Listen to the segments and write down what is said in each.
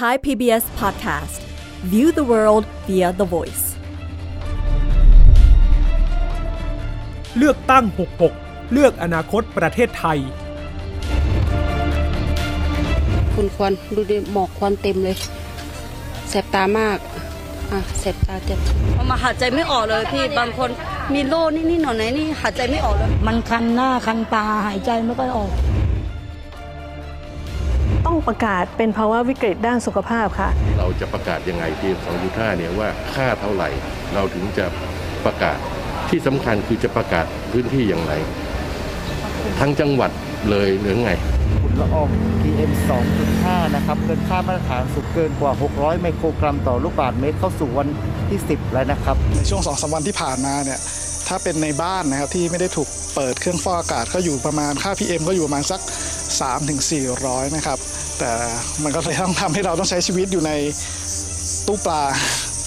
Thai PBS Podcast View the world via the voice เลือกตั้ง 66 เลือกอนาคตประเทศไทย คุณควันดูดิหมอกควันเต็มเลยแสบตามาก อะแสบตาเจ็บมาหายใจไม่ออกเลยพี่ บางคนมีโรคนี่นี่หน่อยไหนนี่หายใจไม่ออกเลย มันคันหน้าคันตาหายใจไม่ค่อยออก ต้องประกาศเป็นภาวะวิกฤตด้านสุขภาพค่ะ เราจะประกาศยังไงพีม2.5เนี่ยว่าค่าเท่าไหร่ เราถึงจะประกาศที่สำคัญคือจะประกาศพื้นที่อย่างไร ทั้งจังหวัดเลยหรือไงฝุ่นละออง PM 2.5 นะครับ เกินค่ามาตรฐานสูงเกินกว่า 600 ไมโครกรัมต่อลูกบาศก์เมตรเข้าสู่วันที่ 10 แล้วนะครับ ในช่วงสองสามวันที่ผ่านมาเนี่ยถ้าเป็นในบ้านนะครับที่ไม่ได้ถูกเปิดเครื่องฟอกอากาศก็อยู่ประมาณค่า PM ก็อยู่ประมาณสัก 3-400 นะครับ แต่มันก็เลยต้องทำให้เราต้องใช้ชีวิตอยู่ในตู้ปลา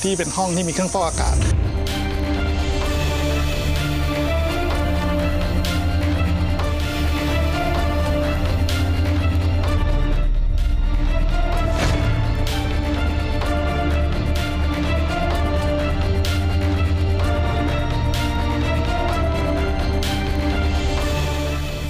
ที่เป็นห้องที่มีเครื่องฟอกอากาศ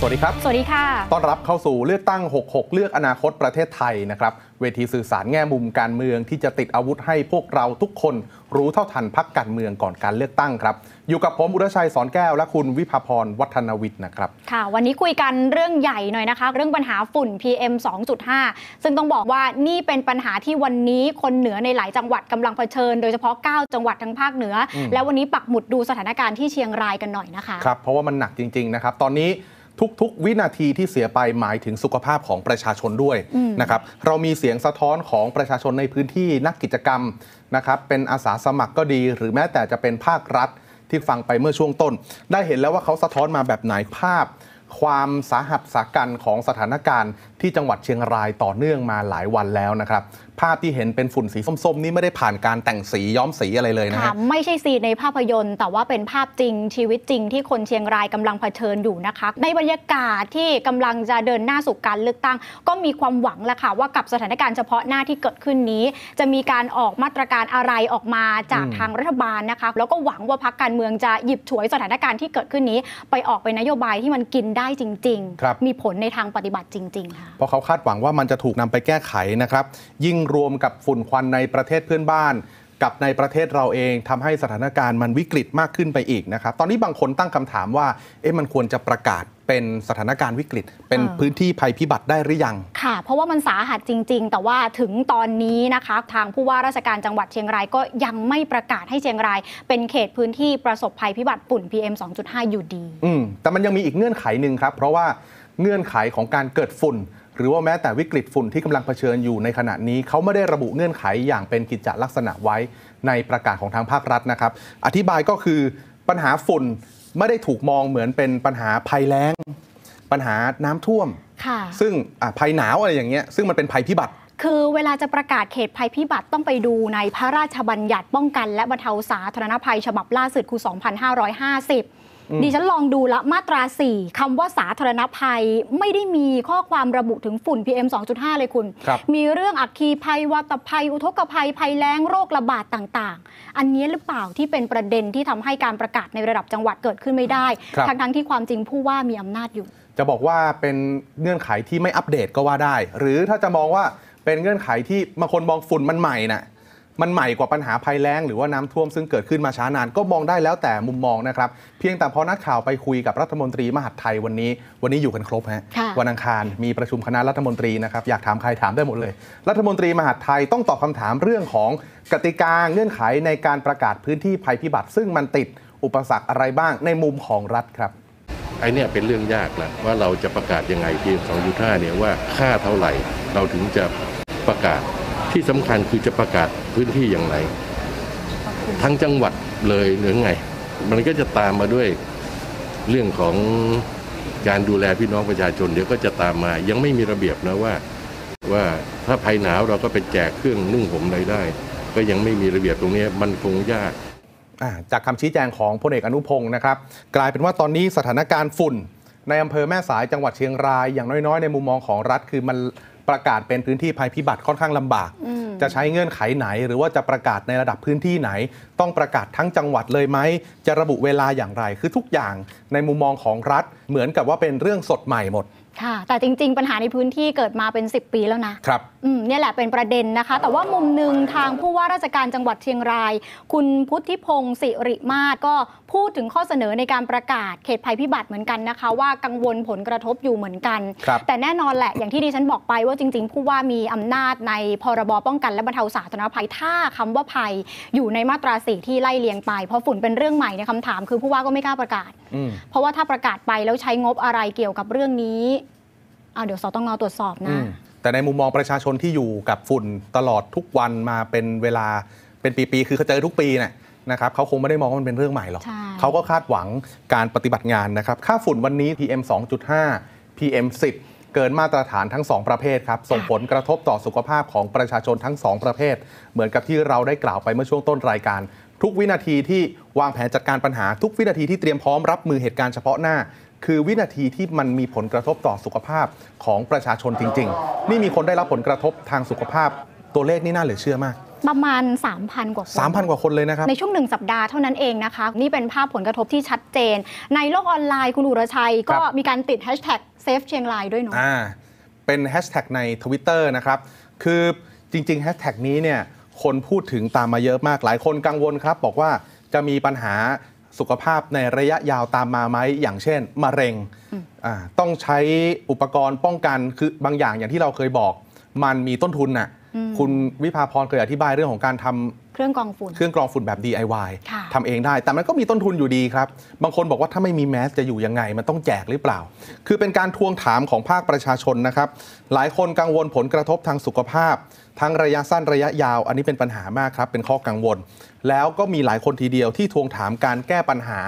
วัสดีครับ สวัสดีค่ะ ต้อนรับเข้าสู่เลือกตั้ง 66 เลือกอนาคตประเทศไทยนะครับ เวทีสื่อสารแง่มุมการเมืองที่จะติดอาวุธให้พวกเราทุกคน รู้เท่าทันพักการเมืองก่อนการเลือกตั้งครับ อยู่กับผมอุรชัยสอนแก้วและคุณวิภาพรวัฒนวิทย์นะครับ ค่ะ วันนี้คุยกันเรื่องใหญ่หน่อยนะคะ เรื่องปัญหาฝุ่น PM 2.5 ซึ่งต้องบอกว่านี่เป็นปัญหาที่วันนี้คนเหนือในหลายจังหวัดกำลังเผชิญ โดยเฉพาะ 9 จังหวัดทั้งภาคเหนืออมแล้ววันนี้ปักหมุดดูสถานการณ์ที่เชียงรายกันหน่อยนะคะ ครับ เพราะว่ามันหนักจริงๆนะครับ ตอนนี้ ทุกๆ วินาทีที่เสียไปหมายถึงสุขภาพของประชาชนด้วยอืมนะครับเรามีเสียงสะท้อนของประชาชนในพื้นที่นักกิจกรรมนะครับเป็นอาสาสมัครก็ดี หรือแม้แต่จะเป็นภาครัฐที่ฟังไปเมื่อช่วงต้น ได้เห็นแล้วว่าเขาสะท้อนมาแบบไหนภาพ ความสาหัสสากันของสถานการณ์ที่จังหวัดเชียงรายต่อเนื่องมาหลายวันแล้วนะครับ ภาพที่เห็นเป็นฝุ่นสีส้มๆ นี่ไม่ได้ผ่านการแต่งสีย้อมสีอะไรเลยนะค่ะฮะไม่ใช่ซีนในภาพยนตร์ แต่ว่าเป็นภาพจริงชีวิตจริงที่คนเชียงรายกำลังเผชิญอยู่นะคะ ในบรรยากาศที่กำลังจะเดินหน้าสู่การเลือกตั้ง ก็มีความหวังแหละค่ะว่ากับสถานการณ์เฉพาะหน้าที่เกิดขึ้นนี้ จะมีการออกมาตรการอะไรออกมาจากอืมทางรัฐบาลนะคะแล้วก็หวังว่าพักการเมืองจะหยิบฉวยสถานการณ์ที่เกิดขึ้นนี้ ไปออกเป็นนโยบายที่มันกินได้จริงครับๆมีผลในทางปฏิบัติจริง ๆ ค่ะเพราะเขาคาดหวังว่ามันจะถูกนำไปแก้ไขนะครับ ยิ่งรวมกับฝุ่นควันในประเทศเพื่อนบ้าน กับในประเทศเราเองทำให้สถานการณ์มันวิกฤตมากขึ้นไปอีกนะครับ ตอนนี้บางคนตั้งคำถามว่า เอ๊ะมันควรจะประกาศเป็นสถานการณ์วิกฤต เป็นเออพื้นที่ภัยพิบัติได้หรือยัง ค่ะ เพราะว่ามันสาหัสจริง ๆ แต่ว่าถึงตอนนี้นะคะ ทางผู้ว่าราชการจังหวัดเชียงรายก็ยังไม่ประกาศให้เชียงราย เป็นเขตพื้นที่ประสบภัยพิบัติฝุ่น PM 2.5 อยู่ดี อืมแต่มันยังมีอีกเงื่อนไขหนึ่งครับ เพราะว่า เงื่อนไขของการเกิดฝุ่น หรือว่าแม้แต่วิกฤตฝุ่นที่กำลังเผชิญอยู่ในขณะนี้เขาไม่ได้ระบุเงื่อนไขอย่างเป็นกิจจลักษณะไว้ในประกาศของทางภาครัฐนะครับ อธิบายก็คือปัญหาฝุ่นไม่ได้ถูกมองเหมือนเป็นปัญหาภัยแล้ง ปัญหาน้ำท่วมค่ะซึ่งอะภัยหนาวอะไรอย่างเงี้ยซึ่งมันเป็นภัยพิบัติคือเวลาจะประกาศเขตภัยพิบัติต้องไปดูในพระราชบัญญัติป้องกัน และบรรเทาสาธารณภัยฉบับล่าสุดคือ 2550 ดิฉันลองดูละมาตรา 4คำว่าสาธารณภัยไม่ได้มีข้อความระบุถึงฝุ่น PM 2.5 เลยคุณครับมีเรื่องอัคคีภัยวัตภัย อุทกภัย ภัยแล้งโรคระบาดต่างๆ อันนี้หรือเปล่าที่เป็นประเด็นที่ทำให้การประกาศในระดับจังหวัดเกิดขึ้นไม่ได้ครับทั้งๆที่ความจริงผู้ว่ามีอำนาจอยู่ จะบอกว่าเป็นเงื่อนไขที่ไม่อัปเดตก็ว่าได้ หรือถ้าจะมองว่าเป็นเงื่อนไขที่บางคนมองฝุ่นมันใหม่น่ะ มันใหม่กว่าปัญหาภัยแล้งหรือว่าน้ำท่วมซึ่งเกิดขึ้นมาช้านานก็มองได้แล้วแต่มุมมองนะครับ เพียงแต่พอนักข่าวไปคุยกับรัฐมนตรีมหาดไทยวันนี้ วันนี้อยู่กันครบฮะค่ะวันอังคารมีประชุมคณะรัฐมนตรีนะครับอยากถามใครถามได้หมดเลย รัฐมนตรีมหาดไทยต้องตอบคำถามเรื่องของกติกาเงื่อนไขในการประกาศพื้นที่ภัยพิบัติ ซึ่งมันติดอุปสรรคอะไรบ้างในมุมของรัฐครับไอ้เนี่ยเป็นเรื่องยากแล้วว่าเราจะประกาศยังไงพีม2.5เนี่ยว่าค่าเท่าไหร่ เราถึงจะประกาศ ที่สำคัญคือจะประกาศพื้นที่อย่างไร ทั้งจังหวัดเลยหรือไง มันก็จะตามมาด้วยเรื่องของการดูแลพี่น้องประชาชนเดี๋ยวก็จะตามมา ยังไม่มีระเบียบนะว่าว่าถ้าภัยหนาวเราก็ไปแจกเครื่องนุ่งห่มอะไรได้ ก็ยังไม่มีระเบียบตรงนี้มันคงยากอ่าจากคำชี้แจงของพลเอกอนุพงศ์นะครับ กลายเป็นว่าตอนนี้สถานการณ์ฝุ่น ในอำเภอแม่สายจังหวัดเชียงรายอย่างน้อยๆ ในมุมมองของรัฐคือมัน ประกาศเป็นพื้นที่ภัยพิบัติค่อนข้างลำบากอืมจะใช้เงื่อนไขไหน หรือว่าจะประกาศในระดับพื้นที่ไหน ต้องประกาศทั้งจังหวัดเลยไหม จะระบุเวลาอย่างไร คือทุกอย่างในมุมมองของรัฐเหมือนกับว่าเป็นเรื่องสดใหม่หมด ค่ะ แต่จริง ๆ ปัญหาในพื้นที่เกิดมาเป็น 10 ปีแล้วนะครับ อืมเนี่ยแหละเป็นประเด็นนะคะ แต่ว่ามุมหนึ่งทางผู้ว่าราชการจังหวัดเชียงราย คุณพุทธิพงศ์สิริมาศก็พูดถึงข้อเสนอในการประกาศเขตภัยพิบัติเหมือนกันนะคะ ว่ากังวลผลกระทบอยู่เหมือนกัน ครับแต่แน่นอนแหละอย่างที่ดิฉันบอกไปว่าจริง ๆ ผู้ว่ามีอำนาจในพรบป้องกันและบรรเทาสาธารณภัยถ้าคำว่าภัยอยู่ในมาตราสี่ที่ไล่เลียงไป เพราะฝุ่นเป็นเรื่องใหม่ในยคำถาม คือผู้ว่าก็ไม่กล้าประกาศ อืม เพราะว่าถ้าประกาศไปแล้วใช้งบอะไรเกี่ยวกับเรื่องนี้ อ่าเดี๋ยวสตงตรวจสอบอืนะมแต่ในมุมมองประชาชนที่อยู่กับฝุ่นตลอดทุกวันมาเป็นเวลาเป็นปีๆ คือเขาเจอทุกปีเนี่ยนะครับเขาคงไม่ได้มองว่ามันเป็นเรื่องใหม่หรอกใช่เขาก็คาดหวังการปฏิบัติงานนะครับ ค่าฝุ่นวันนี้ PM 2.5 PM 10 เกินมาตรฐานทั้ง 2 ประเภทครับ ส่งผลกระทบต่อสุขภาพของประชาชนทั้ง 2 ประเภท เหมือนกับที่เราได้กล่าวไปเมื่อช่วงต้นรายการ ทุกวินาทีที่วางแผนจัดการปัญหา ทุกวินาทีที่เตรียมพร้อมรับมือเหตุการณ์เฉพาะหน้า คือวินาทีที่มันมีผลกระทบต่อสุขภาพของประชาชนจริง ๆ นี่มีคนได้รับผลกระทบทางสุขภาพ ตัวเลขนี่น่าเหลือเชื่อมาก ประมาณ 3,000 กว่าคน 3,000 กว่าคนเลยนะครับ ในช่วงหนึ่งสัปดาห์เท่านั้นเองนะคะ นี่เป็นภาพผลกระทบที่ชัดเจน ในโลกออนไลน์คุณอุรชัยก็ครับมีการติด hashtag save เชียงรายด้วยเนาะอ่าเป็นแฮชแท็กใน Twitter นะครับ คือจริงๆแฮชแท็กนี้เนี่ยคนพูดถึงตามมาเยอะมากหลายคนกังวลครับ บอกว่าจะมีปัญหา สุขภาพในระยะยาวตามมาไหมอย่างเช่นมะเร็งอ่าต้องใช้อุปกรณ์ป้องกันคือบางอย่างอย่างที่เราเคยบอก มันมีต้นทุนน่ะอืมคุณวิภาพรเคยอธิบายเรื่องของการทำเครื่องกรองฝุ่น เครื่องกรองฝุ่นแบบ DIY ค่ะทำเองได้ แต่มันก็มีต้นทุนอยู่ดีครับ บางคนบอกว่าถ้าไม่มีแมสจะอยู่ยังไง มันต้องแจกหรือเปล่า คือเป็นการทวงถามของภาคประชาชนนะครับ หลายคนกังวลผลกระทบทางสุขภาพ ทั้งระยะสั้นระยะยาว อันนี้เป็นปัญหามากครับ เป็นข้อกังวล แล้วก็มีหลายคนทีเดียวที่ทวงถามการแก้ปัญหา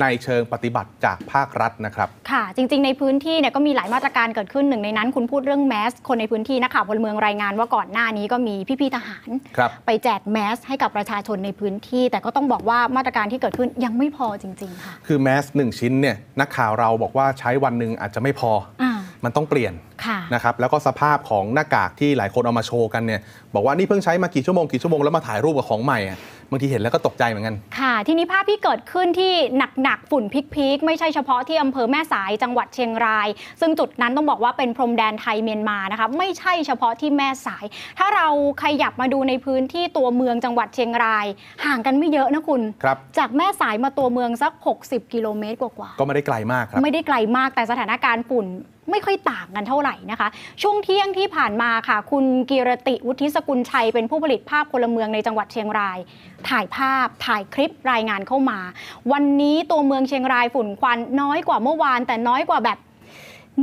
ในเชิงปฏิบัติจากภาครัฐนะครับ ค่ะ จริง ๆ ในพื้นที่เนี่ยก็มีหลายมาตรการเกิดขึ้นหนึ่งในนั้น คุณพูดเรื่องแมส คนในพื้นที่นักข่าวพลเมืองรายงานว่าก่อนหน้านี้ก็มีพี่ๆทหารครับไปแจกแมส ให้กับประชาชนในพื้นที่ แต่ก็ต้องบอกว่ามาตรการที่เกิดขึ้นยังไม่พอจริง ๆ ค่ะ คือแมสหนึ่งชิ้นเนี่ยนักข่าวเราบอกว่าใช้วันหนึ่งอาจจะไม่พออ่า มันต้องเปลี่ยนค่ะนะครับแล้วก็สภาพของหน้ากากที่หลายคนเอามาโชว์กันเนี่ยบอกว่านี่เพิ่งใช้มากี่ชั่วโมงกี่ชั่วโมงแล้วมาถ่ายรูปกับของใหม่อะบางทีเห็นแล้วก็ตกใจเหมือนกัน ค่ะ ทีนี้ภาพที่เกิดขึ้นที่หนักๆฝุ่นพิกๆไม่ใช่เฉพาะที่อำเภอแม่สายจังหวัดเชียงราย ซึ่งจุดนั้นต้องบอกว่าเป็นพรมแดนไทยเมียนมานะคะไม่ใช่เฉพาะที่แม่สาย ถ้าเราขยับมาดูในพื้นที่ตัวเมืองจังหวัดเชียงราย ห่างกันไม่เยอะนะคุณครับจากแม่สายมาตัวเมืองสัก 60 กิโลเมตรกว่าๆก็ไม่ได้ไกลมากครับไม่ได้ไกลมากแต่สถานการณ์ฝุ่นไม่ค่อยต่างกันเท่าไหร่นะคะ ช่วงเที่ยงที่ผ่านมาค่ะ คุณกีรติวุฒิสกุลชัย เป็นผู้ผลิตภาพพลเมืองในจังหวัดเชียงราย ถ่ายภาพถ่ายคลิปรายงานเข้ามา วันนี้ตัวเมืองเชียงรายฝุ่นควันน้อยกว่าเมื่อวาน แต่น้อยกว่าแบบ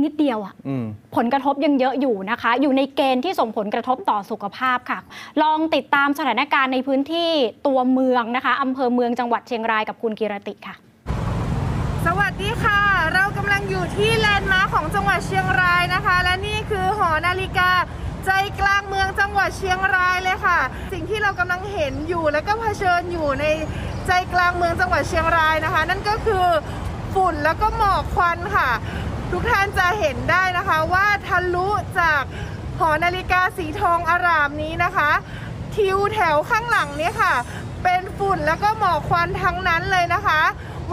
นิดเดียวอะอืมผลกระทบยังเยอะอยู่นะคะ อยู่ในเกณฑ์ที่ส่งผลกระทบต่อสุขภาพค่ะ ลองติดตามสถานการณ์ในพื้นที่ตัวเมืองนะคะอำเภอเมืองจังหวัดเชียงรายกับคุณกีรติค่ะ สวัสดีค่ะังอยู่ที่แลนด์มาร์คของจังหวัดเชียงรายนะคะ และนี่คือหอนาฬิกา ใจกลางเมืองจังหวัดเชียงรายเลยค่ะ สิ่งที่เรากำลังเห็นอยู่และก็เผชิญอยู่ในใจกลางเมืองจังหวัดเชียงรายนะคะ นั่นก็คือฝุ่นแล้วก็หมอกควันค่ะ ทุกท่านจะเห็นได้นะคะว่าทะลุจากหอนาฬิกาสีทองอารามนี้นะคะทิวแถวข้างหลังเนี่ยค่ะ เป็นฝุ่นแล้วก็หมอกควันทั้งนั้นเลยนะคะ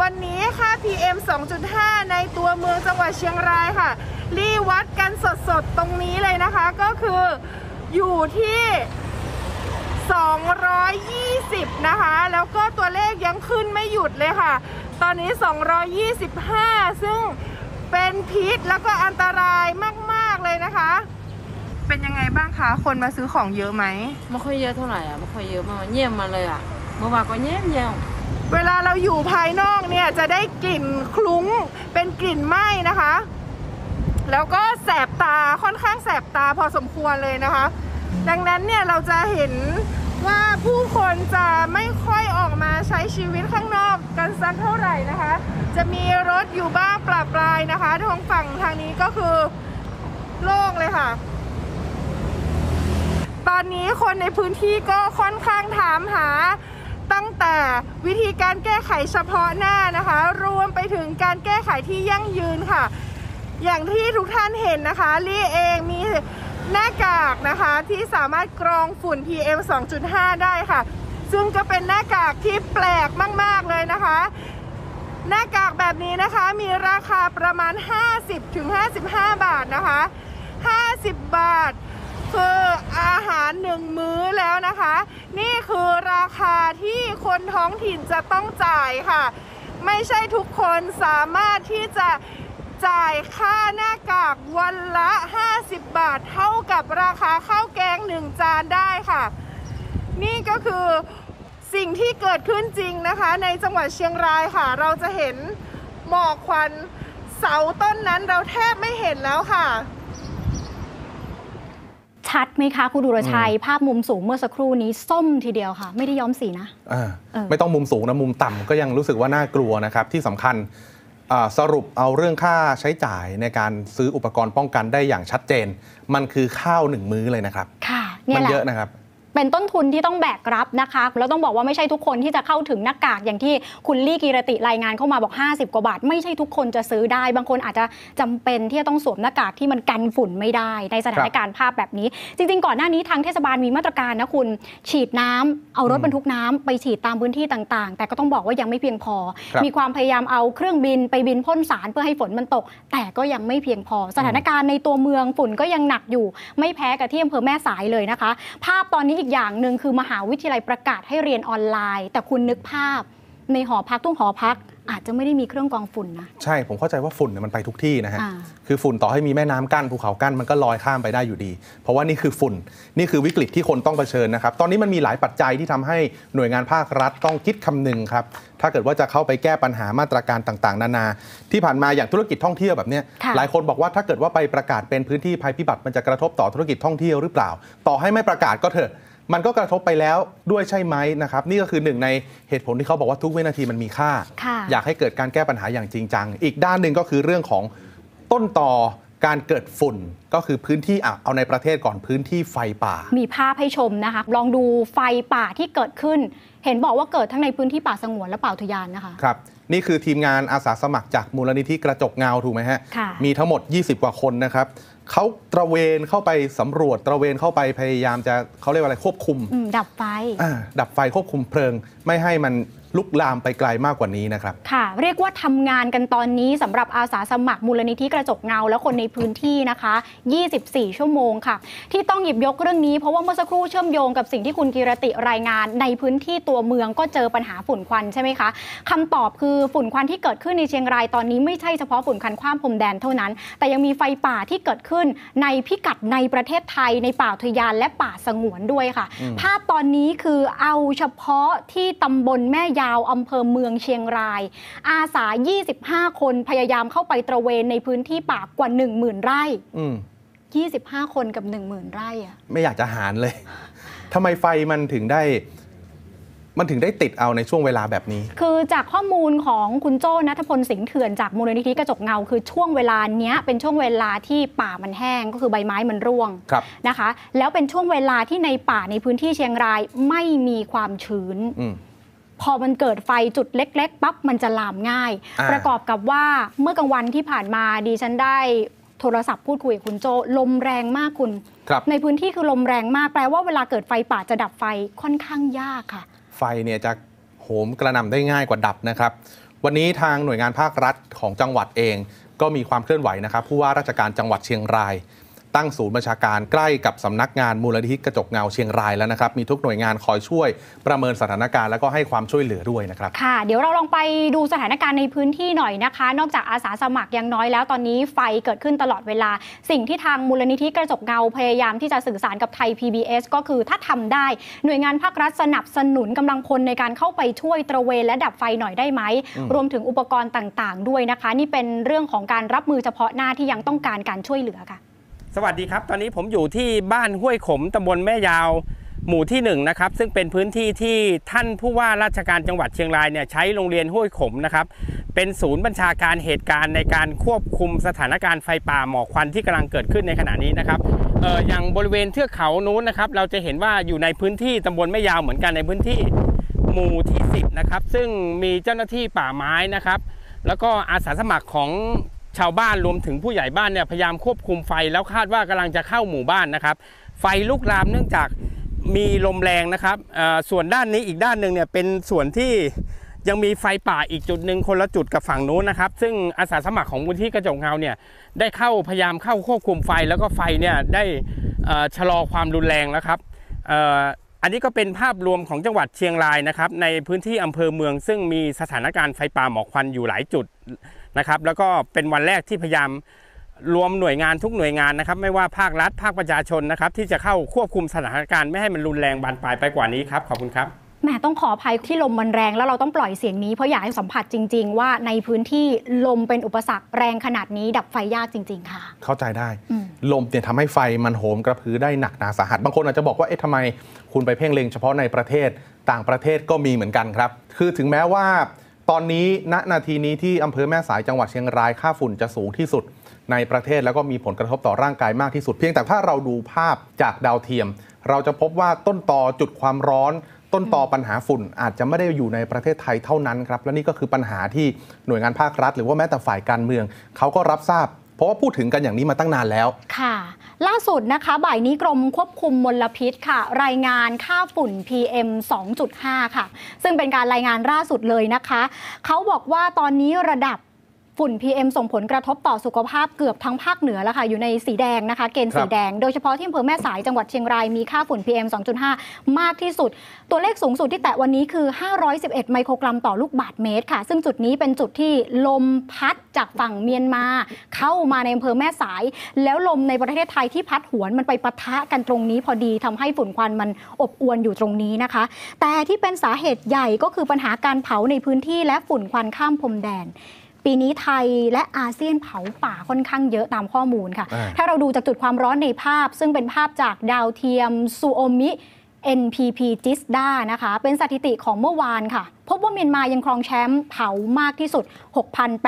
วันนี้ค่า PM 2.5 ในตัวเมืองจังหวัดเชียงรายค่ะ รีวัดกันสดๆ ตรงนี้เลยนะคะ ก็คืออยู่ที่ 220 นะคะ แล้วก็ตัวเลขยังขึ้นไม่หยุดเลยค่ะ ตอนนี้ 225 ซึ่งเป็นพิษแล้วก็อันตรายมาก ๆ เลยนะคะ เป็นยังไงบ้างคะ คนมาซื้อของเยอะไหม ไม่ค่อยเยอะเท่าไหร่อะ ไม่ค่อยเยอะมากเงียบมาเลยอะ เมื่อวานก็เงียบเงียบ เวลาเราอยู่ภายนอกเนี่ยจะได้กลิ่นคลุ้งเป็นกลิ่นไหม้นะคะ แล้วก็แสบตาค่อนข้างแสบตาพอสมควรเลยนะคะ ดังนั้นเนี่ยเราจะเห็นว่าผู้คนจะไม่ค่อยออกมาใช้ชีวิตข้างนอกกันสักเท่าไหร่นะคะ จะมีรถอยู่บ้างปลาปลายนะคะทางฝั่งทางนี้ก็คือโล่งเลยค่ะ ตอนนี้คนในพื้นที่ก็ค่อนข้างถามหา ตั้งแต่วิธีการแก้ไขเฉพาะหน้านะคะ รวมไปถึงการแก้ไขที่ยั่งยืนค่ะ อย่างที่ทุกท่านเห็นนะคะลี่เองมีหน้ากากนะคะที่สามารถกรองฝุ่น PM 2.5 ได้ค่ะ ซึ่งก็เป็นหน้ากากที่แปลกมาก ๆ เลยนะคะ หน้ากากแบบนี้นะคะมีราคาประมาณ 50-55 บาทนะคะ 50 บาท คืออาหารหนึ่งมื้อแล้วนะคะ นี่คือราคาที่คนท้องถิ่นจะต้องจ่ายค่ะ ไม่ใช่ทุกคนสามารถที่จะจ่ายค่าหน้ากากวันละ 50 บาทเท่ากับราคาข้าวแกงหนึ่งจานได้ค่ะ นี่ก็คือสิ่งที่เกิดขึ้นจริงนะคะ ในจังหวัดเชียงรายค่ะ เราจะเห็นหมอกควันเสาต้นนั้นเราแทบไม่เห็นแล้วค่ะ ชัดไหมคะคุณดุรชัย ภาพมุมสูงเมื่อสักครู่นี้ส้มทีเดียวค่ะ ไม่ได้ย้อมสีนะอ่าเออไม่ต้องมุมสูงนะ มุมต่ำก็ยังรู้สึกว่าน่ากลัวนะครับ ที่สำคัญอ่าสรุปเอาเรื่องค่าใช้จ่ายในการซื้ออุปกรณ์ป้องกันได้อย่างชัดเจน มันคือข้าวหนึ่งมื้อเลยนะครับ ค่ะเนี่มัยแหละเยอะนะครับ เป็นต้นทุนที่ต้องแบกรับนะคะ แล้วต้องบอกว่าไม่ใช่ทุกคนที่จะเข้าถึงหน้ากากอย่างที่คุณลี่กีรติรายงานเข้ามาบอก 50 กว่าบาท ไม่ใช่ทุกคนจะซื้อได้ บางคนอาจจะจำเป็นที่จะต้องสวมหน้ากากที่มันกันฝุ่นไม่ได้ ในสถานการณ์ภาพแบบนี้ จริง ๆ ก่อนหน้านี้ทางเทศบาลมีมาตรการนะคุณฉีดน้ำเอารถบรรทุกน้ำไปฉีดตามพื้นที่ต่างๆ แต่ก็ต้องบอกว่ายังไม่เพียงพอครับมีความพยายามเอาเครื่องบินไปบินพ่นสารเพื่อให้ฝนมันตก แต่ก็ยังไม่เพียงพอ สถานการณ์ในตัวเมืองฝุ่นก็ยังหนักอยู่ ไม่แพ้กับที่อำเภอแม่สายเลยนะคะ ภาพตอนนี้อีกอย่างหนึ่งคือมหาวิทยาลัยประกาศให้เรียนออนไลน์ แต่คุณนึกภาพในหอพักทุกหอพัก อาจจะไม่ได้มีเครื่องกรองฝุ่นนะ ใช่ผมเข้าใจว่าฝุ่นเนี่ยมันไปทุกที่นะฮะ อ่า คือฝุ่นต่อให้มีแม่น้ำกั้นภูเขากั้นมันก็ลอยข้ามไปได้อยู่ดี เพราะว่านี่คือฝุ่นนี่คือวิกฤตที่คนต้องเผชิญนะครับ ตอนนี้มันมีหลายปัจจัยที่ทำให้หน่วยงานภาครัฐต้องคิดคำนึงครับ ถ้าเกิดว่าจะเข้าไปแก้ปัญหามาตรการต่างๆ นานา ที่ผ่านมาอย่างธุรกิจท่องเที่ยวแบบเนี้ยค่ะ หลายคนบอกว่าถ้าเกิดว่าไปประกาศเป็นพื้นที่ภัยพิบัติมันจะกระทบต่อธุรกิจท่องเที่ยวหรือเปล่า ต่อให้ไม่ประกาศก็เถอะ มันก็กระทบไปแล้วด้วยใช่ไหมนะครับ นี่ก็คือหนึ่งในเหตุผลที่เขาบอกว่าทุกวินาทีมันมีค่าค่ะอยากให้เกิดการแก้ปัญหาอย่างจริงจัง อีกด้านหนึ่งก็คือเรื่องของต้นต่อการเกิดฝุ่นก็คือพื้นที่อะเอาในประเทศก่อนพื้นที่ไฟป่า มีภาพให้ชมนะคะ ลองดูไฟป่าที่เกิดขึ้น เห็นบอกว่าเกิดทั้งในพื้นที่ป่าสงวนและป่าอุทยานนะคะ ครับ นี่คือทีมงานอาสาสมัครจากมูลนิธิกระจกเงาถูกไหมฮะค่ะมีทั้งหมด 20 กว่าคนนะครับ เขาตระเวนเข้าไปสำรวจตระเวนเข้าไปพยายามจะเขาเรียกว่าอะไรควบคุมอืมดับไฟ อ่าดับไฟควบคุมเพลิง ไม่ให้มัน ลุกลามไปไกลมากกว่านี้นะครับ ค่ะ เรียกว่าทำงานกันตอนนี้สำหรับอาสาสมัครมูลนิธิกระจกเงา และคนในพื้นที่นะคะ 24 ชั่วโมงค่ะ ที่ต้องหยิบยกเรื่องนี้เพราะว่าเมื่อสักครู่เชื่อมโยงกับสิ่งที่คุณกีรติรายงาน ในพื้นที่ตัวเมืองก็เจอปัญหาฝุ่นควันใช่ไหมคะคำตอบคือฝุ่นควันที่เกิดขึ้นในเชียงรายตอนนี้ไม่ใช่เฉพาะฝุ่นควันข้ามพรมแดนเท่านั้น แต่ยังมีไฟป่าที่เกิดขึ้นในพิกัดในประเทศไทย ในป่าอุทยานและป่าสงวนด้วยค่ะอืมภาพตอนนี้คือเอาเฉพาะที่ตำบลแม่ยาวอำเภอเมืองเชียงราย อาสา 25 คนพยายามเข้าไปตระเวนในพื้นที่ป่ากว่า 10,000 ไร่อืม25 คนกับ 10,000 ไร่อะไม่อยากจะหารเลย ทำไมไฟมันถึงได้ มันถึงได้ติดเอาในช่วงเวลาแบบนี้ คือจากข้อมูลของคุณโจ้นัทพลสิงห์เถื่อนจากมูลนิธิกระจกเงา คือช่วงเวลาเนี้ยเป็นช่วงเวลาที่ป่ามันแห้งก็คือใบไม้มันร่วงครับ นะคะ แล้วเป็นช่วงเวลาที่ในป่าในพื้นที่เชียงรายไม่มีความชื้น อืม พอมันเกิดไฟจุดเล็ก ๆ ปั๊บมันจะลามง่ายอ่าประกอบกับว่าเมื่อกลางวันที่ผ่านมาดิฉันได้โทรศัพท์พูดคุยกับคุณโจลมแรงมากคุณครับในพื้นที่คือลมแรงมากแปลว่าเวลาเกิดไฟป่าจะดับไฟค่อนข้างยากค่ะ ไฟเนี่ยจะโหมกระหน่ำได้ง่ายกว่าดับนะครับ วันนี้ทางหน่วยงานภาครัฐของจังหวัดเอง ก็มีความเคลื่อนไหวนะครับผู้ว่าราชการจังหวัดเชียงราย ตั้งศูนย์บัญชาการใกล้กับสำนักงานมูลนิธิกระจกเงาเชียงรายแล้วนะครับ มีทุกหน่วยงานคอยช่วยประเมินสถานการณ์แล้วก็ให้ความช่วยเหลือด้วยนะครับ ค่ะ เดี๋ยวเราลองไปดูสถานการณ์ในพื้นที่หน่อยนะคะ นอกจากอาสาสมัครยังน้อยแล้วตอนนี้ไฟเกิดขึ้นตลอดเวลา สิ่งที่ทางมูลนิธิกระจกเงาพยายามที่จะสื่อสารกับไทย PBS ก็คือถ้าทำได้ หน่วยงานภาครัฐสนับสนุนกำลังพลในการเข้าไปช่วยตระเวนและดับไฟหน่อยได้ไหมอืมรวมถึงอุปกรณ์ต่างๆ ด้วยนะคะ นี่เป็นเรื่องของการรับมือเฉพาะหน้าที่ยังต้องการการช่วยเหลือค่ะ สวัสดีครับ ตอนนี้ผมอยู่ที่บ้านห้วยขมตำบลแม่ยาว หมู่ที่1นะครับ ซึ่งเป็นพื้นที่ที่ท่านผู้ว่าราชการจังหวัดเชียงรายเนี่ยใช้โรงเรียนห้วยขมนะครับ เป็นศูนย์บัญชาการเหตุการณ์ในการควบคุมสถานการณ์ไฟป่าหมอกควันที่กำลังเกิดขึ้นในขณะนี้นะครับเอออย่างบริเวณเทือกเขานู้นนะครับ เราจะเห็นว่าอยู่ในพื้นที่ตำบลแม่ยาวเหมือนกันในพื้นที่หมู่ที่ 10 นะครับ ซึ่งมีเจ้าหน้าที่ป่าไม้นะครับ แล้วก็อาสาสมัครของ ชาวบ้านรวมถึงผู้ใหญ่บ้านเนี่ยพยายามควบคุมไฟแล้วคาดว่ากำลังจะเข้าหมู่บ้านนะครับ ไฟลุกลามเนื่องจากมีลมแรงนะครับส่วนด้านนี้อีกด้านหนึ่งเนี่ยเป็นส่วนที่ยังมีไฟป่าอีกจุดหนึ่งคนละจุดกับฝั่งนู้นนะครับ ซึ่งอาสาสมัครของมูลที่กระจกเงาเนี่ยได้เข้าพยายามเข้าควบคุมไฟแล้วก็ไฟเนี่ยได้ชะลอความรุนแรงแล้วครับอันนี้ก็เป็นภาพรวมของจังหวัดเชียงรายนะครับ ในพื้นที่อำเภอเมือง ซึ่งมีสถานการณ์ไฟป่าหมอกควันอยู่หลายจุดนะครับแล้วก็เป็นวันแรกที่พยายามรวมหน่วยงานทุกหน่วยงานนะครับ ไม่ว่าภาครัฐภาคประชาชนนะครับ ที่จะเข้าควบคุมสถานการณ์ไม่ให้มันรุนแรงบานปลายไปกว่านี้ครับขอบคุณครับแหมต้องขออภัยที่ลมมันแรงแล้วเราต้องปล่อยเสียงนี้เพราะอยากให้สัมผัสจริง ๆ ว่าในพื้นที่ลมเป็นอุปสรรคแรงขนาดนี้ ดับไฟยากจริง ๆ ค่ะ เข้าใจได้อืมลมเนี่ยทำให้ไฟมันโหมกระพือได้หนักหนาสาหัส บางคนอาจจะบอกว่าเอ๊ะทำไมคุณไปเพ่งเล็งเฉพาะในประเทศต่างประเทศก็มีเหมือนกันครับ คือถึงแม้ว่า ตอนนี้ณนาทีนี้ที่อำเภอแม่สายจังหวัดเชียงรายค่าฝุ่นจะสูงที่สุดในประเทศแล้วก็มีผลกระทบต่อร่างกายมากที่สุด เพียงแต่ถ้าเราดูภาพจากดาวเทียม เราจะพบว่าต้นตอจุดความร้อนต้นตอปัญหาฝุ่นอาจจะไม่ได้อยู่ในประเทศไทยเท่านั้นครับ และนี่ก็คือปัญหาที่หน่วยงานภาครัฐ หรือว่าแม้แต่ฝ่ายการเมือง เขาก็รับทราบ เพราะว่าพูดถึงกันอย่างนี้มาตั้งนานแล้ว ค่ะ ล่าสุดนะคะ บ่ายนี้กรมควบคุมมลพิษค่ะ รายงานค่าฝุ่น PM 2.5 ค่ะ ซึ่งเป็นการรายงานล่าสุดเลยนะคะ เขาบอกว่าตอนนี้ระดับ ฝุ่น PM ส่งผลกระทบต่อสุขภาพเกือบทั้งภาคเหนือแล้วค่ะ อยู่ในสีแดงนะคะ เกณฑ์สีแดง โดยเฉพาะที่อำเภอแม่สายจังหวัดเชียงรายมีค่าฝุ่น PM 2.5 มากที่สุด ตัวเลขสูงสุดที่แตะวันนี้คือ 511 ไมโครกรัมต่อลูกบาศก์เมตรค่ะ ซึ่งจุดนี้เป็นจุดที่ลมพัดจากฝั่งเมียนมา เข้ามาในอำเภอแม่สาย แล้วลมในประเทศไทยที่พัดหวนมันไปปะทะกันตรงนี้พอดีทำให้ฝุ่นควันมันอบอวนอยู่ตรงนี้นะคะ แต่ที่เป็นสาเหตุใหญ่ก็คือปัญหาการเผาในพื้นที่และฝุ่นควันข้ามพรมแดน ปีนี้ไทยและอาเซียนเผาป่าค่อนข้างเยอะตามข้อมูลค่ะอ่าถ้าเราดูจากจุดความร้อนในภาพ ซึ่งเป็นภาพจากดาวเทียมซูโอมิ NPP จิสดานะคะ เป็นสถิติของเมื่อวานค่ะ พบว่าเมียนมายังครองแชมป์เผามากที่สุด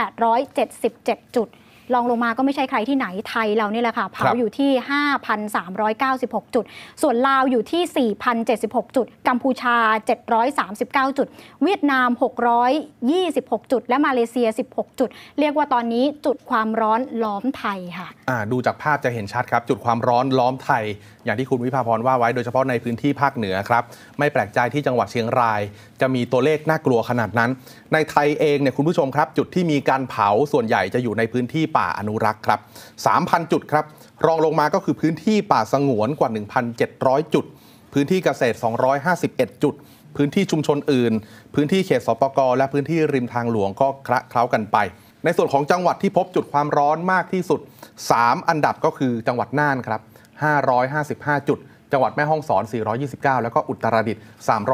6,877 จุด ลองลงมาก็ไม่ใช่ใครที่ไหนไทยเรานี่แหละค่ะเผาครับอยู่ที่ 5,396 จุด ส่วนลาวอยู่ที่ 4,076 จุด กัมพูชา 739 จุด เวียดนาม 626 จุด และมาเลเซีย 16 จุด เรียกว่าตอนนี้จุดความร้อนล้อมไทยค่ะอ่าดูจากภาพจะเห็นชัดครับ จุดความร้อนล้อมไทย อย่างที่คุณวิภาพรว่าไว้โดยเฉพาะในพื้นที่ภาคเหนือครับ ไม่แปลกใจที่จังหวัดเชียงราย จะมีตัวเลขน่ากลัวขนาดนั้น ในไทยเองเนี่ยคุณผู้ชมครับ จุดที่มีการเผาส่วนใหญ่จะอยู่ในพื้นที่ป่าาอนุรักษ์ครับ 3,000 จุดครับ รองลงมาก็คือพื้นที่ป่าสงวนกว่า 1,700 จุด พื้นที่เกษตร 251 จุด พื้นที่ชุมชนอื่น พื้นที่เขตสปกและพื้นที่ริมทางหลวงก็คละเคล้ากันไป ในส่วนของจังหวัดที่พบจุดความร้อนมากที่สุด 3 อันดับก็คือจังหวัดน่านครับ 555 จุดจังหวัดแม่ฮ่องสอน 429 แล้วก็อุตรดิตถ์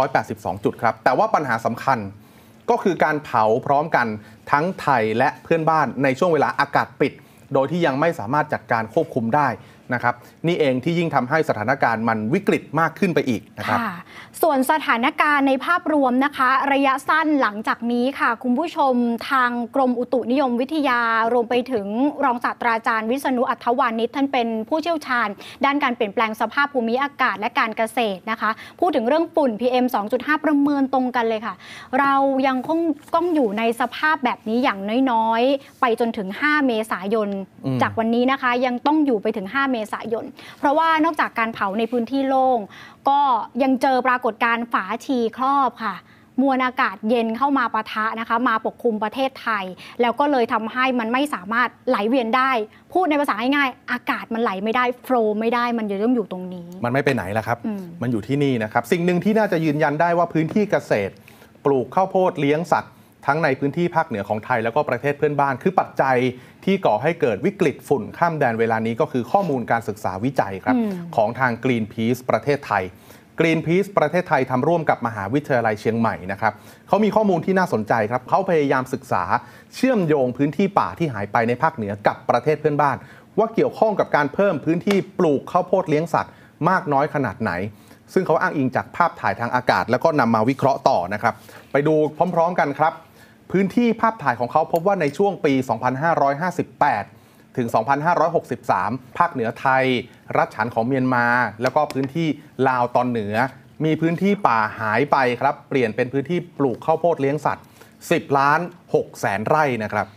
382 จุดครับ แต่ว่าปัญหาสำคัญ ก็คือการเผาพร้อมกันทั้งไทยและเพื่อนบ้านในช่วงเวลาอากาศปิด โดยที่ยังไม่สามารถจัดการควบคุมได้นะครับนี่เองที่ยิ่งทำให้สถานการณ์มันวิกฤตมากขึ้นไปอีกนะครับ ส่วนสถานการณ์ในภาพรวมนะคะ ระยะสั้นหลังจากนี้ค่ะ คุณผู้ชมทางกรมอุตุนิยมวิทยารวมไปถึงรองศาสตราจารย์วิษณุอัธวานิชท่านเป็นผู้เชี่ยวชาญ ด้านการเปลี่ยนแปลงสภาพภูมิอากาศและการเกษตรนะคะ พูดถึงเรื่องฝุ่น PM 2.5 ประเมินตรงกันเลยค่ะ เรายังคงต้องอยู่ในสภาพแบบนี้อย่างน้อยๆ ไปจนถึง 5 เมษายนอืมจากวันนี้นะคะยังต้องอยู่ไปถึง 5 เมษายน เพราะว่านอกจากการเผาในพื้นที่โล่ง ก็ยังเจอปรากฏการณ์ฝาชีครอบค่ะมวลอากาศเย็นเข้ามาปะทะนะคะ มาปกคลุมประเทศไทย แล้วก็เลยทำให้มันไม่สามารถไหลเวียนได้ พูดในภาษาง่ายๆอากาศมันไหลไม่ได้โฟลว์ไม่ได้มันจะต้องอยู่ตรงนี้ มันไม่ไปไหนแล้วครับอืมมันอยู่ที่นี่นะครับ สิ่งหนึ่งที่น่าจะยืนยันได้ว่าพื้นที่เกษตร ปลูกข้าวโพดเลี้ยงสัตว์ ทั้งในพื้นที่ภาคเหนือของไทยแล้วก็ประเทศเพื่อนบ้าน คือปัจจัยที่ก่อให้เกิดวิกฤตฝุ่นข้ามแดนเวลานี้ก็คือข้อมูลการศึกษาวิจัยครับอืมของทาง Greenpeace ประเทศไทย Greenpeace ประเทศไทยทำร่วมกับมหาวิทยาลัยเชียงใหม่นะครับเขามีข้อมูลที่น่าสนใจครับเขาพยายามศึกษาเชื่อมโยงพื้นที่ป่าที่หายไปในภาคเหนือกับประเทศเพื่อนบ้าน ว่าเกี่ยวข้องกับการเพิ่มพื้นที่ปลูกข้าวโพดเลี้ยงสัตว์ มากน้อยขนาดไหน ซึ่งเขาอ้างอิงจากภาพถ่ายทางอากาศ แล้วก็นำมาวิเคราะห์ต่อนะครับ ไปดูพร้อม ๆ กันครับ พื้นที่ภาพถ่ายของเขาพบว่าในช่วงปี 2558 ถึง 2563 ภาคเหนือไทย รัฐฉานของเมียนมา แล้วก็พื้นที่ลาวตอนเหนือ มีพื้นที่ป่าหายไปครับ เปลี่ยนเป็นพื้นที่ปลูกข้าวโพดเลี้ยงสัตว์ 10 ล้าน6แสนไร่นะครับ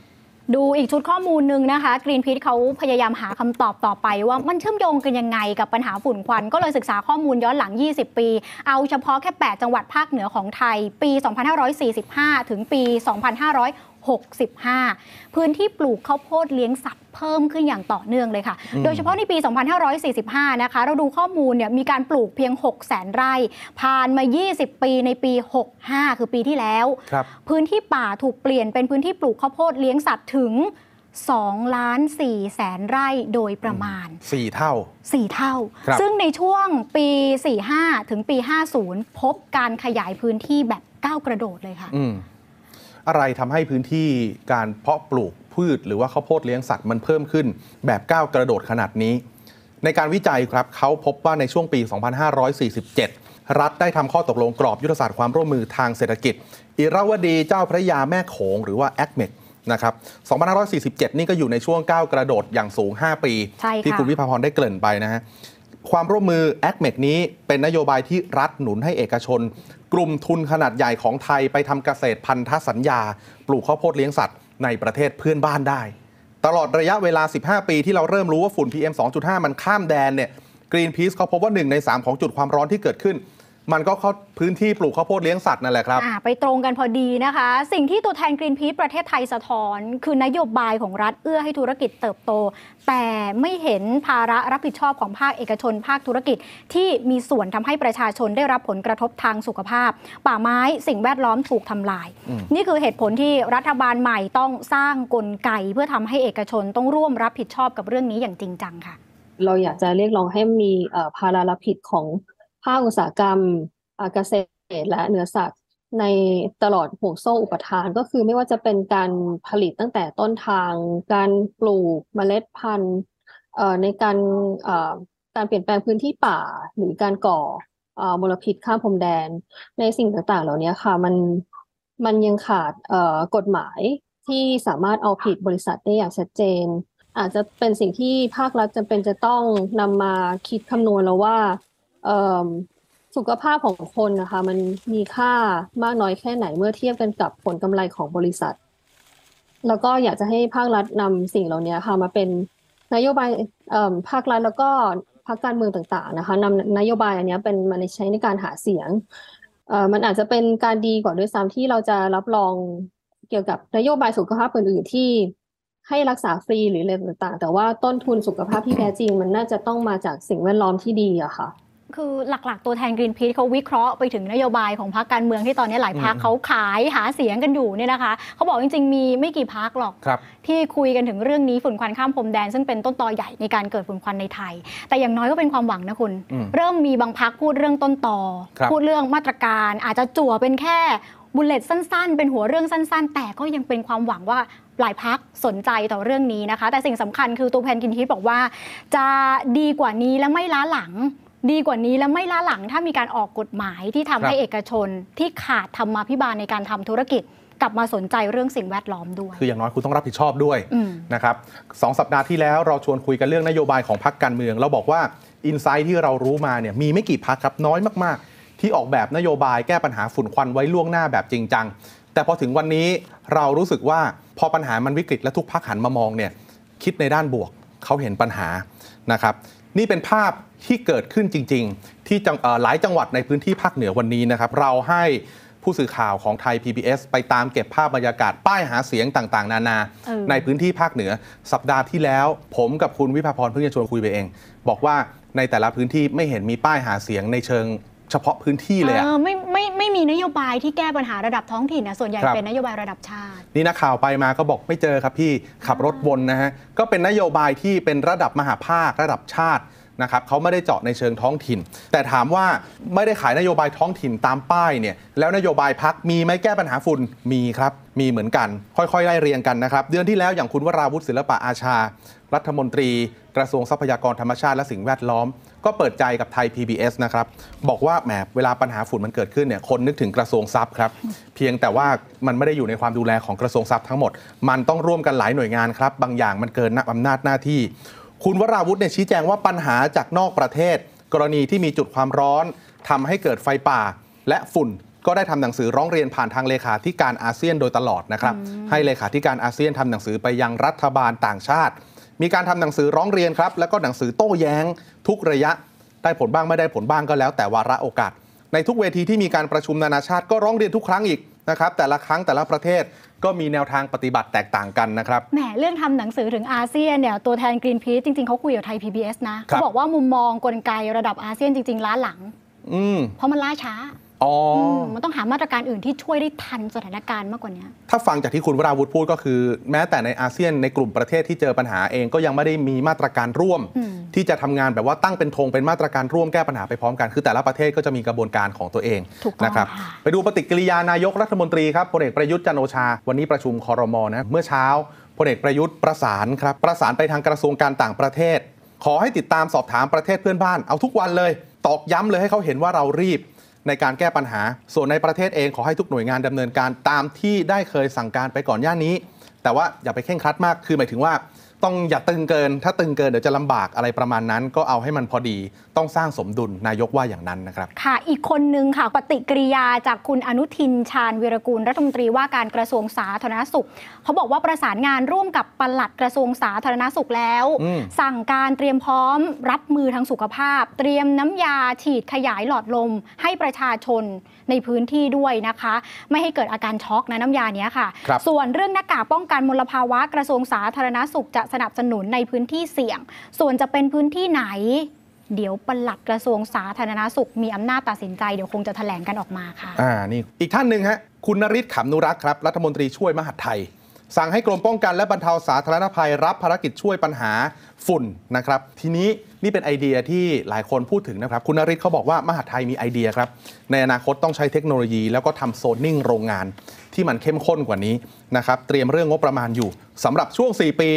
ดูอีกชุดข้อมูลหนึ่งนะคะกรีนพี e เขาพยายามหาคำตอบต่อไปว่ามันเชื่อมโยงกันยังไงกับปัญหาฝุ่นควัน ก็เลยศึกษาข้อมูลย้อนหลัง 20 ปี เอาเฉพาะแค่ 8 จังหวัดภาคเหนือของไทย ปี 2545 ถึงปี 2565 พื้นที่ปลูกข้าวโพดเลี้ยงสัตว์เพิ่มขึ้นอย่างต่อเนื่องเลยค่ะอืมโดยเฉพาะในปี 2545 นะคะ เราดูข้อมูลเนี่ยมีการปลูกเพียง 6 0 0 0 0 0ไร่ ผ่านมา 20 ปีในปี 65 คือปีที่แล้วครับพื้นที่ป่าถูกเปลี่ยนเป็นพื้นที่ปลูกข้าวโพดเลี้ยงสัตว์ถึง2ล้าน4แสนไร่โดยประมาณสี่เท่า 4 เท่าครับซึ่งในช่วงปี 45 ถึงปี 50 พบการขยายพื้นที่แบบก้าวกระโดดเลยค่ะ อืมอะไรทำให้พื้นที่การเพาะปลูกพืช หรือว่าข้าวโพดเลี้ยงสัตว์มันเพิ่มขึ้น แบบก้าวกระโดดขนาดนี้ ในการวิจัยครับเขาพบว่าในช่วงปี 2547 รัฐได้ทำข้อตกลงกรอบยุทธศาสตร์ความร่วมมือทางเศรษฐกิจ อิราวดีเจ้าพระยาแม่โขงหรือว่าแอคเมกนะครับ2547 นี่ก็อยู่ในช่วงก้าวกระโดดอย่างสูง 5 ปีใช่ค่ะที่คุณวิภาพรได้เกริ่นไปนะฮะ ความร่วมมือแอคเมกนี้เป็นนโยบายที่รัฐหนุนให้เอกชน กลุ่มทุนขนาดใหญ่ของไทยไปทำเกษตรพันธสัญญา ปลูกข้าวโพดเลี้ยงสัตว์ในประเทศเพื่อนบ้านได้ ตลอดระยะเวลา 15 ปีที่เราเริ่มรู้ว่าฝุ่น PM 2.5 มันข้ามแดนเนี่ยกรีนพีซเขาพบว่า 1 ใน 3 ของจุดความร้อนที่เกิดขึ้น มันก็เข้าพื้นที่ปลูกข้าวโพดเลี้ยงสัตว์นั่นแหละครับอ่าไปตรงกันพอดีนะคะ สิ่งที่ตัวแทนกรีนพี e ประเทศไทยสะท้อน คือนโยบายของรัฐเอื้อให้ธุรกิจเติบโต แต่ไม่เห็นภาระรับผิดชอบของภาคเอกชน ภาคธุรกิจที่มีส่วนทำให้ประชาชนได้รับผลกระทบทางสุขภาพ ป่าไม้สิ่งแวดล้อมถูกทำลายอืมนี่คือเหตุผลที่รัฐบาลใหม่ต้องสร้างกลไก เพื่อทำให้เอกชนต้องร่วมรับผิดชอบกับเรื่องนี้อย่างจริงจังค่ะ เราอยากจะเรียกร้องให้มีเอ่อภาระรับผิดของภาคอุตสาหกรรมเกษตรและเนื้อสัตว์ในตลอดห่วงโซ่อุปทานก็คือไม่ว่าจะเป็นการผลิตตั้งแต่ต้นทาง การปลูกเมล็ดพันธุ์ในการการเปลี่ยนแปลงพื้นที่ป่าหรือการก่ออ่อมลพิษข้ามพรมแดน ในสิ่งต่างๆ เหล่านี้ค่ะมันมันยังขาดกฎหมายที่สามารถเอาผิดบริษัทได้อย่างชัดเจน อาจจะเป็นสิ่งที่ภาครัฐจำเป็นจะต้องนำมาคิดคำนวณแล้วว่า สุขภาพของคนนะคะ มันมีค่ามากน้อยแค่ไหนเมื่อเทียบกันกับผลกำไรของบริษัท แล้วก็อยากจะให้ภาครัฐนำสิ่งเหล่านี้ค่ะมาเป็นนโยบายภาครัฐแล้วก็พรรคการเมืองต่างๆนะคะนำนโยบายอันนี้เป็นมาใช้ในการหาเสียงมันอาจจะเป็นการดีกว่าด้วยซ้ำที่เราจะรับรองเกี่ยวกับนโยบายสุขภาพอื่นๆที่ให้รักษาฟรีหรืออะไรต่างๆ แต่ว่าต้นทุนสุขภาพที่แท้จริง มันน่าจะต้องมาจากสิ่งแวดล้อมที่ดีอะค่ะ คือหลักๆ ตัวแทนกรีนพี e เขาวิเคราะห์ไปถึงนโยบายของพรรคการเมืองที่ตอนนี้หลายพรรคอืมเขาขายหาเสียงกันอยู่เนี่ยนะคะเขาบอกจริงๆมีไม่กี่พรรคหรอกครับที่คุยกันถึงเรื่องนี้ฝุ่นควันข้ามพรมแดน ซึ่งเป็นต้นตอใหญ่ในการเกิดฝุ่นควันในไทย แต่อย่างน้อยก็เป็นความหวังนะคุณอืมเริ่มมีบางพรรคพูดเรื่องต้นตอครับพูดเรื่องมาตรการ อาจจะจั่วเป็นแค่ bullet สั้น ๆ เป็นหัวเรื่องสั้น ๆ แต่ก็ยังเป็นความหวังว่าหลายพรรคสนใจต่อเรื่องนี้นะคะ แต่สิ่งสำคัญคือตัวแทน Greenpeace บอกว่า จะดีกว่านี้และไม่ล้าหลัง ดีกว่านี้และไม่ล้าหลังถ้ามีการออกกฎหมายที่ทำให้ครับเอกชนที่ขาดธรรมาภิบาลในการทำธุรกิจกลับมาสนใจเรื่องสิ่งแวดล้อมด้วย คืออย่างน้อยคุณต้องรับผิดชอบด้วยอืมนะครับสองสัปดาห์ที่แล้วเราชวนคุยกันเรื่องนโยบายของพรรคการเมือง เราบอกว่าอินไซต์ที่เรารู้มาเนี่ยมีไม่กี่พรรคครับน้อยมากๆ ที่ออกแบบนโยบายแก้ปัญหาฝุ่นควันไว้ล่วงหน้าแบบจริงจังแต่พอถึงวันนี้เรารู้สึกว่าพอปัญหามันวิกฤตและทุกพรรคหันมามองเนี่ยคิดในด้านบวกเขาเห็นปัญหานะครับ นี่เป็นภาพที่เกิดขึ้นจริง ๆ ที่จังเอ่อหลายจังหวัดในพื้นที่ภาคเหนือวันนี้นะครับ เราให้ผู้สื่อข่าวของไทย PBS ไปตามเก็บภาพบรรยากาศป้ายหาเสียงต่างๆ นานาเออในพื้นที่ภาคเหนือ สัปดาห์ที่แล้ว ผมกับคุณวิภาพรเพิ่งจะชวนคุยไปเอง บอกว่าในแต่ละพื้นที่ไม่เห็นมีป้ายหาเสียงในเชิง เฉพาะพื้นที่เลยอะเออไม่ไม่ไม่มีนโยบายที่แก้ปัญหาระดับท้องถิ่นนะส่วนใหญ่ครับ เป็นนโยบายระดับชาติ นี่นักข่าวไปมาก็บอกไม่เจอครับพี่ขับรถวนนะฮะ ก็เป็นนโยบายที่เป็นระดับมหาภาคระดับชาตินะครับเขาไม่ได้เจาะในเชิงท้องถิ่น แต่ถามว่าไม่ได้ขายนโยบายท้องถิ่นตามป้ายเนี่ยแล้วนโยบายพักมีไหมแก้ปัญหาฝุ่นมีครับ มีเหมือนกัน ค่อยๆไล่เรียงกันนะครับ เดือนที่แล้วอย่างคุณวราวุฒิศิลปะอาชา รัฐมนตรี กระทรวงทรัพยากรธรรมชาติและสิ่งแวดล้อม ก็เปิดใจกับไทย PBS นะครับ บอกว่าแหมเวลาปัญหาฝุ่นมันเกิดขึ้นเนี่ยคนนึกถึงกระทรวงทรัพย์ครับ เพียงแต่ว่ามันไม่ได้อยู่ในความดูแลของกระทรวงทรัพย์ทั้งหมด มันต้องร่วมกันหลายหน่วยงานครับ บางอย่างมันเกินอำนาจหน้าที่ คุณวราวุฒิเนี่ยชี้แจงว่าปัญหาจากนอกประเทศ กรณีที่มีจุดความร้อนทำให้เกิดไฟป่า และฝุ่นก็ได้ทำหนังสือร้องเรียนผ่านทางเลขาธิการอาเซียนโดยตลอดนะครับ ให้เลขาธิการอาเซียนทำหนังสือไปยังรัฐบาลต่างชาติ มีการทำหนังสือร้องเรียนครับ แล้วก็หนังสือโต้แย้ง ทุกระยะ ได้ผลบ้างไม่ได้ผลบ้างก็แล้ว แต่วาระโอกาส ในทุกเวทีที่มีการประชุมนานาชาติก็ร้องเรียนทุกครั้งอีกนะครับแต่ละครั้งแต่ละประเทศก็มีแนวทางปฏิบัติแตกต่างกันนะครับ แหม เรื่องทำหนังสือถึงอาเซียนเนี่ย ตัวแทน Greenpeace จริง ๆเขาคุยกับไทย PBS นะครัเขาบบอกว่ามุมมองกลไกระดับอาเซียนจริง ๆ ล้าหลัง อืมเพราะมันล่าช้า อ๋ออมมันต้องหามาตรการอื่นที่ช่วยได้ทันสถานการณ์มากกว่านี้ ถ้าฟังจากที่คุณวราวุธพูดก็คือ แม้แต่ในอาเซียนในกลุ่มประเทศที่เจอปัญหาเองก็ยังไม่ได้มีมาตรการร่วม อืม ที่จะทำงานแบบว่าตั้งเป็นธงเป็นมาตรการร่วมแก้ปัญหาไปพร้อมกันคือแต่ละประเทศก็จะมีกระบวนการของตัวเองถูกต้องนะครับ ค่ะ ไปดูปฏิกิริยานายกรัฐมนตรีครับพลเอกประยุทธ์จันทร์โอชา วันนี้ประชุมคอรมอนะเมื่อเช้าพลเอกประยุทธ์ประสานครับ ประสานไปทางกระทรวงการต่างประเทศ ขอให้ติดตามสอบถามประเทศเพื่อนบ้านเอาทุกวันเลย ตอกย้ำเลยให้เขาเห็นว่าเรารีบ ในการแก้ปัญหา ส่วนในประเทศเองขอให้ทุกหน่วยงานดำเนินการตามที่ได้เคยสั่งการไปก่อนย่านนี้ แต่ว่าอย่าไปเข่งครัดมากคือหมายถึงว่า ต้องอย่าตึงเกิน ถ้าตึงเกินเดี๋ยวจะลำบากอะไรประมาณนั้น ก็เอาให้มันพอดี ต้องสร้างสมดุลนายกว่าอย่างนั้นนะครับ ค่ะ อีกคนนึงค่ะ ปฏิกิริยาจากคุณอนุทินชาญวีรกูลรัฐมนตรีว่าการกระทรวงสาธารณสุข เขาบอกว่าประสานงานร่วมกับปลัดกระทรวงสาธารณสุขแล้วอืมสั่งการเตรียมพร้อม รับมือทางสุขภาพ เตรียมน้ำยาฉีดขยายหลอดลม ให้ประชาชนในพื้นที่ด้วยนะคะ ไม่ให้เกิดอาการช็อกนะน้ำยาเนี้ยค่ะครับส่วนเรื่องหน้ากากป้องกันมลภาวะกระทรวงสาธารณสุขจะสนับสนุนในพื้นที่เสี่ยง ส่วนจะเป็นพื้นที่ไหน เดี๋ยวปลัดกระทรวงสาธารณสุข มีอำนาจตัดสินใจเดี๋ยวคงจะแถลงกันออกมาค่ะอ่านี่อีกท่านหนึ่งฮะคุณนริศขำนุรักษ์ครับ รัฐมนตรีช่วยมหาดไทย สั่งให้กรมป้องกันและบรรเทาสาธารณภัยรับภารกิจช่วยปัญหาฝุ่นนะครับ ทีนี้นี่เป็นไอเดียที่หลายคนพูดถึงนะครับ คุณนริศเขาบอกว่ามหาดไทยมีไอเดียครับ ในอนาคตต้องใช้เทคโนโลยี แล้วก็ทำโซนนิ่งโรงงาน ที่มันเข้มข้นกว่านี้นะครับเตรียมเรื่องงบประมาณอยู่สำหรับช่วง 4 ปี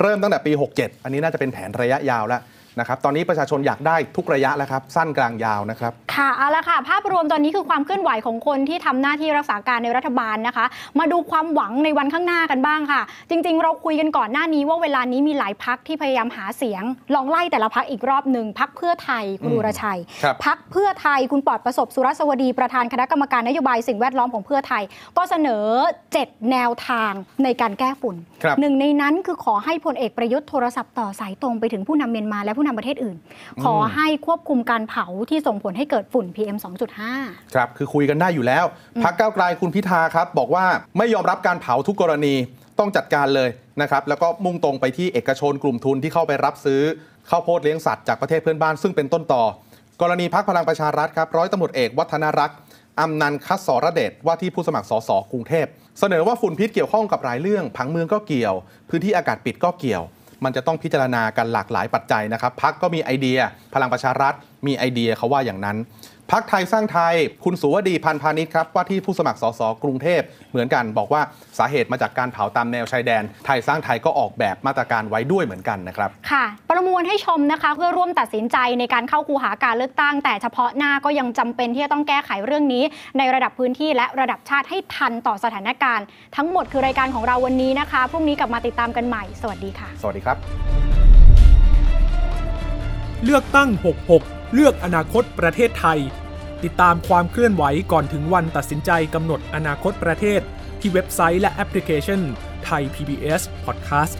เริ่มตั้งแต่ปี 67 อันนี้น่าจะเป็นแผนระยะยาวแล้ว นะครับตอนนี้ประชาชนอยากได้ทุกระยะแล้วครับ สั้นกลางยาวนะครับ ค่ะเอาละค่ะ ภาพรวมตอนนี้คือความเคลื่อนไหวของคนที่ทำหน้าที่รักษาการในรัฐบาลนะคะ มาดูความหวังในวันข้างหน้ากันบ้างค่ะ จริง ๆ เราคุยกันก่อนหน้านี้ว่าเวลานี้มีหลายพักที่พยายามหาเสียง ลองไล่แต่ละพักอีกรอบหนึ่งพักเพื่อไทยคุณอืมอุรชัยครับพักเพื่อไทยคุณปลอดประสบสุรสวดีประธานคณะกรรมการนโยบายสิ่งแวดล้อมของเพื่อไทย ก็เสนอ 7 แนวทางในการแก้ฝุ่นครับหนึ่งในนั้นคือขอให้พลเอกประยุทธ์โทรศัพท์ต่อสายตรงไปถึงผู้นำเมียนมาและผู้นำประเทศอื่น ขอให้ควบคุมการเผาที่ส่งผลให้เกิดฝุ่น PM 2.5 ครับ คือคุยกันได้อยู่แล้ว พักก้าวไกลคุณพิธาครับ บอกว่าไม่ยอมรับการเผาทุกกรณีต้องจัดการเลยนะครับ แล้วก็มุ่งตรงไปที่เอกชนกลุ่มทุนที่เข้าไปรับซื้อข้าวโพดเลี้ยงสัตว์จากประเทศเพื่อนบ้านซึ่งเป็นต้นต่อ กรณีพักพลังประชารัฐครับร้อยตำรวจเอกวัฒนรักษ์อำนันต์คัสสรเดชว่าที่ผู้สมัครสสกรุงเทพ เสนอว่าฝุ่นพิษเกี่ยวข้องกับหลายเรื่อง ผังเมืองก็เกี่ยว พื้นที่อากาศปิดก็เกี่ยว มันจะต้องพิจารณากันหลากหลายปัจจัยนะครับพักก็มีไอเดีย พลังประชารัฐมีไอเดียเขาว่าอย่างนั้น พักไทยสร้างไทย คุณสุวดีพันธ์พาณิชย์ครับว่าที่ผู้สมัครสสกรุงเทพเหมือนกันบอกว่าสาเหตุมาจากการเผาตามแนวชายแดน ไทยสร้างไทยก็ออกแบบมาตรการไว้ด้วยเหมือนกันนะครับ ค่ะ ประมวลให้ชมนะคะเพื่อร่วมตัดสินใจในการเข้าคูหาการเลือกตั้ง แต่เฉพาะหน้าก็ยังจำเป็นที่จะต้องแก้ไขเรื่องนี้ ในระดับพื้นที่และระดับชาติให้ทันต่อสถานการณ์ ทั้งหมดคือรายการของเราวันนี้นะคะพรุ่งนี้กลับมาติดตามกันใหม่ สวัสดีค่ะ สวัสดีครับ เลือกตั้ง 66 เลือกอนาคตประเทศไทย ติดตามความเคลื่อนไหวก่อนถึงวันตัดสินใจกำหนดอนาคตประเทศ ที่เว็บไซต์และแอปพลิเคชันไทย PBS Podcast